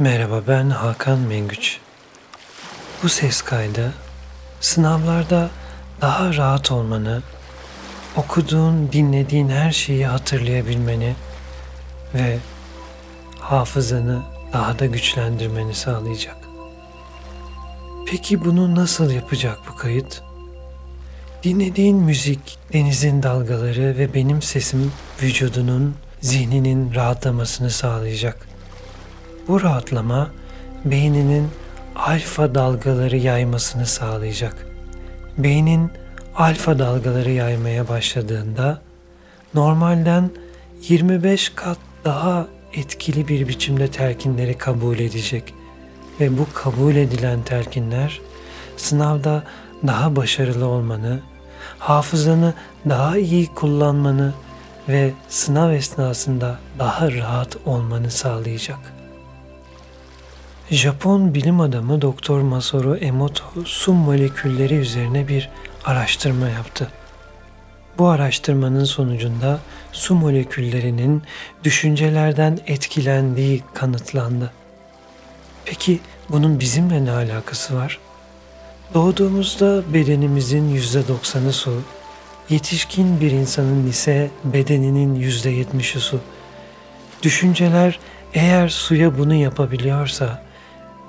Merhaba ben Hakan Mengüç. Bu ses kaydı sınavlarda daha rahat olmanı, okuduğun, dinlediğin her şeyi hatırlayabilmeni ve hafızanı daha da güçlendirmeni sağlayacak. Peki bunu nasıl yapacak bu kayıt? Dinlediğin müzik, denizin dalgaları ve benim sesim vücudunun, zihninin rahatlamasını sağlayacak. Bu rahatlama beyninin alfa dalgaları yaymasını sağlayacak. Beynin alfa dalgaları yaymaya başladığında normalden 25 kat daha etkili bir biçimde telkinleri kabul edecek ve bu kabul edilen telkinler sınavda daha başarılı olmanı, hafızanı daha iyi kullanmanı ve sınav esnasında daha rahat olmanı sağlayacak.'' Japon bilim adamı Doktor Masaru Emoto su molekülleri üzerine bir araştırma yaptı. Bu araştırmanın sonucunda su moleküllerinin düşüncelerden etkilendiği kanıtlandı. Peki bunun bizimle ne alakası var? Doğduğumuzda bedenimizin %90'ı su, yetişkin bir insanın ise bedeninin %70'i su. Düşünceler eğer suya bunu yapabiliyorsa,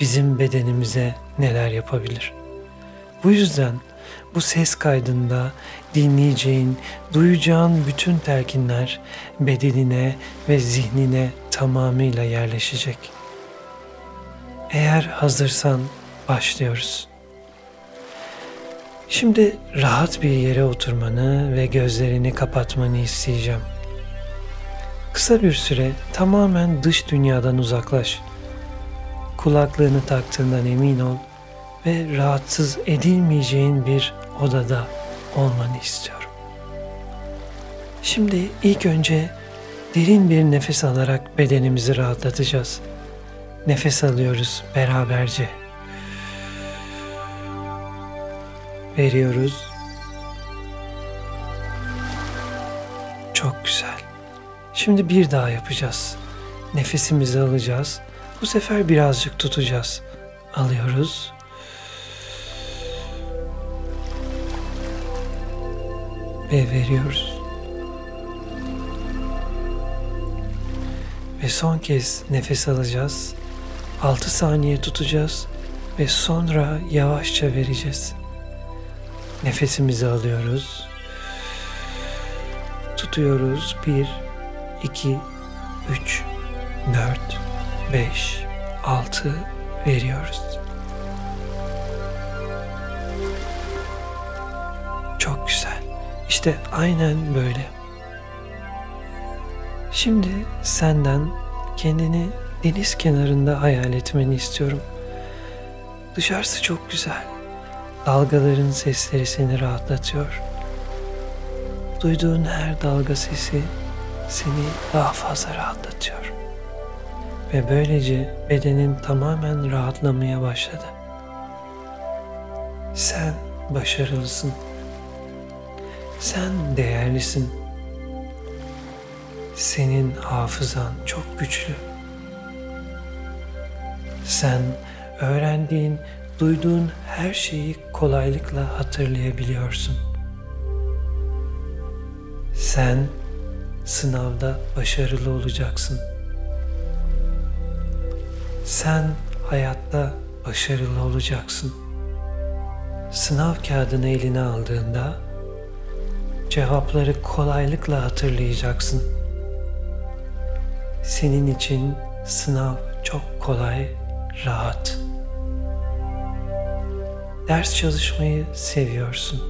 bizim bedenimize neler yapabilir. Bu yüzden bu ses kaydında dinleyeceğin, duyacağın bütün telkinler bedenine ve zihnine tamamıyla yerleşecek. Eğer hazırsan başlıyoruz. Şimdi rahat bir yere oturmanı ve gözlerini kapatmanı isteyeceğim. Kısa bir süre tamamen dış dünyadan uzaklaş kulaklığını taktığından emin ol ve rahatsız edilmeyeceğin bir odada olmanı istiyorum. Şimdi ilk önce derin bir nefes alarak bedenimizi rahatlatacağız. Nefes alıyoruz beraberce. Veriyoruz. Çok güzel. Şimdi bir daha yapacağız. Nefesimizi alacağız bu sefer birazcık tutacağız. Alıyoruz. Ve veriyoruz. Ve son kez nefes alacağız. 6 saniye tutacağız ve sonra yavaşça vereceğiz. Nefesimizi alıyoruz. Tutuyoruz. 1 2 3 4 5, 6 veriyoruz. Çok güzel. İşte aynen böyle. Şimdi senden kendini deniz kenarında hayal etmeni istiyorum. Dışarısı çok güzel. Dalgaların sesleri seni rahatlatıyor. Duyduğun her dalga sesi seni daha fazla rahatlatıyor ve böylece bedenin tamamen rahatlamaya başladı. Sen başarılısın. Sen değerlisin. Senin hafızan çok güçlü. Sen öğrendiğin, duyduğun her şeyi kolaylıkla hatırlayabiliyorsun. Sen sınavda başarılı olacaksın.'' Sen hayatta başarılı olacaksın. Sınav kağıdını eline aldığında cevapları kolaylıkla hatırlayacaksın. Senin için sınav çok kolay, rahat. Ders çalışmayı seviyorsun.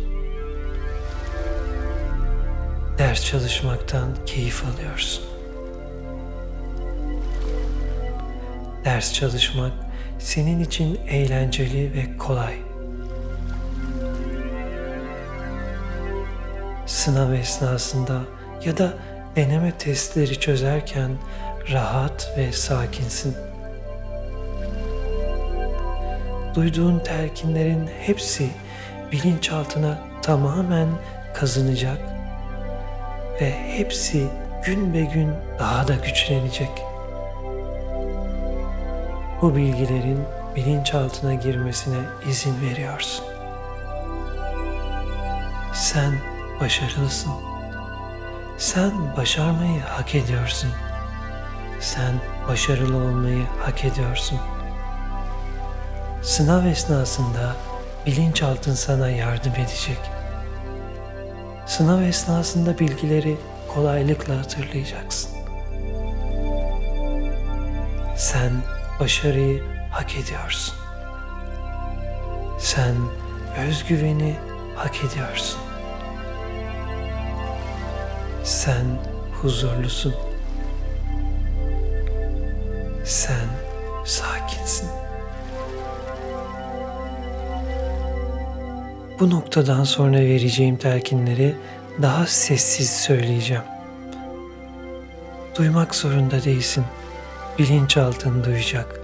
Ders çalışmaktan keyif alıyorsun. Ders çalışmak senin için eğlenceli ve kolay. Sınav esnasında ya da deneme testleri çözerken rahat ve sakinsin. Duyduğun telkinlerin hepsi bilinçaltına tamamen kazınacak ve hepsi gün be gün daha da güçlenecek.'' Bu bilgilerin bilinçaltına girmesine izin veriyorsun. Sen başarılısın. Sen başarmayı hak ediyorsun. Sen başarılı olmayı hak ediyorsun. Sınav esnasında bilinçaltın sana yardım edecek. Sınav esnasında bilgileri kolaylıkla hatırlayacaksın. Sen başarıyı hak ediyorsun. Sen özgüveni hak ediyorsun. Sen huzurlusun. Sen sakinsin. Bu noktadan sonra vereceğim telkinleri daha sessiz söyleyeceğim. Duymak zorunda değilsin. Bilinçaltın duyacak.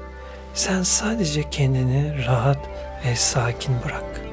Sen sadece kendini rahat ve sakin bırak.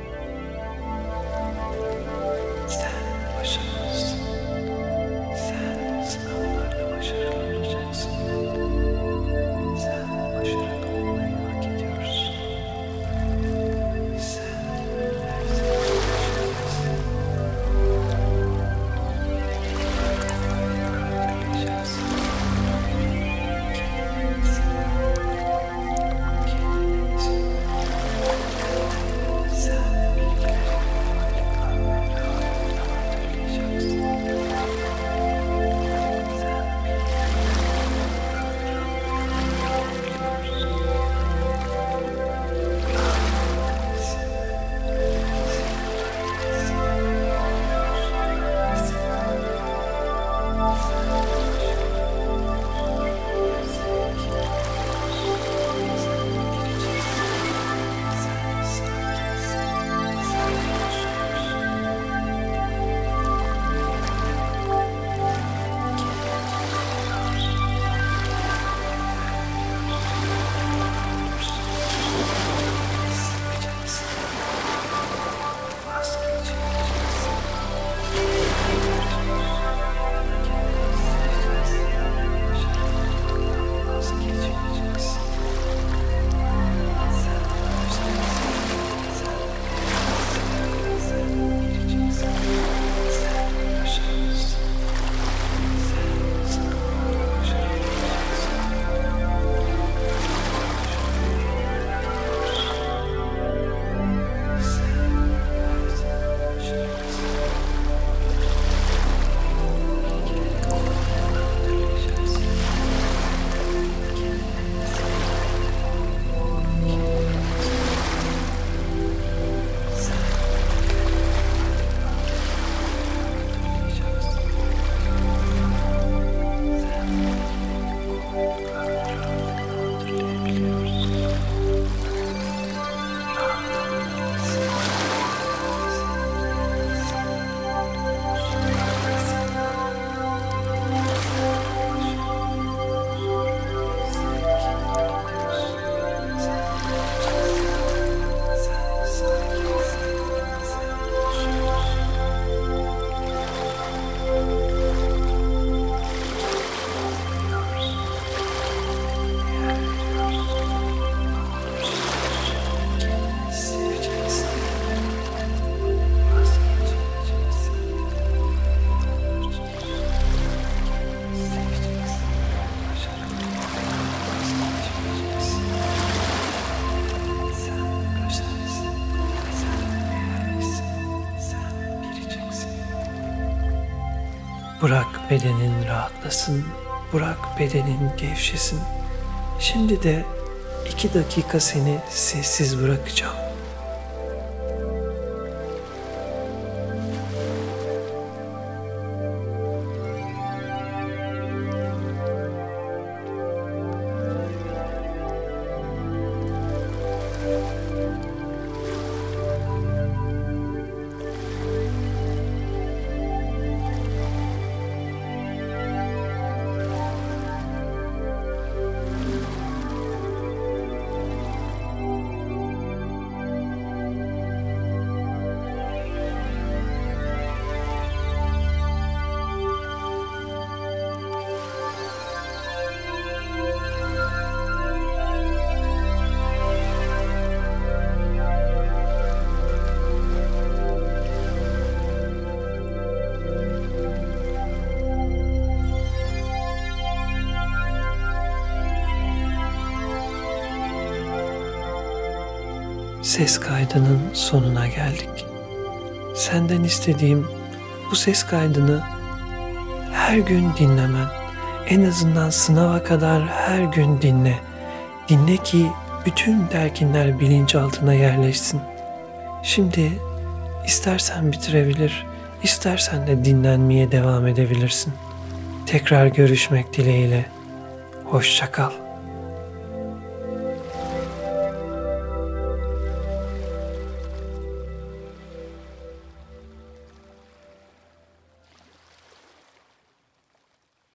Bedenin rahatlasın, bırak bedenin gevşesin. Şimdi de iki dakika seni sessiz bırakacağım. Ses kaydının sonuna geldik. Senden istediğim bu ses kaydını her gün dinlemen. En azından sınava kadar her gün dinle. Dinle ki bütün derkinler bilinçaltına yerleşsin. Şimdi istersen bitirebilir, istersen de dinlenmeye devam edebilirsin. Tekrar görüşmek dileğiyle. Hoşça kal.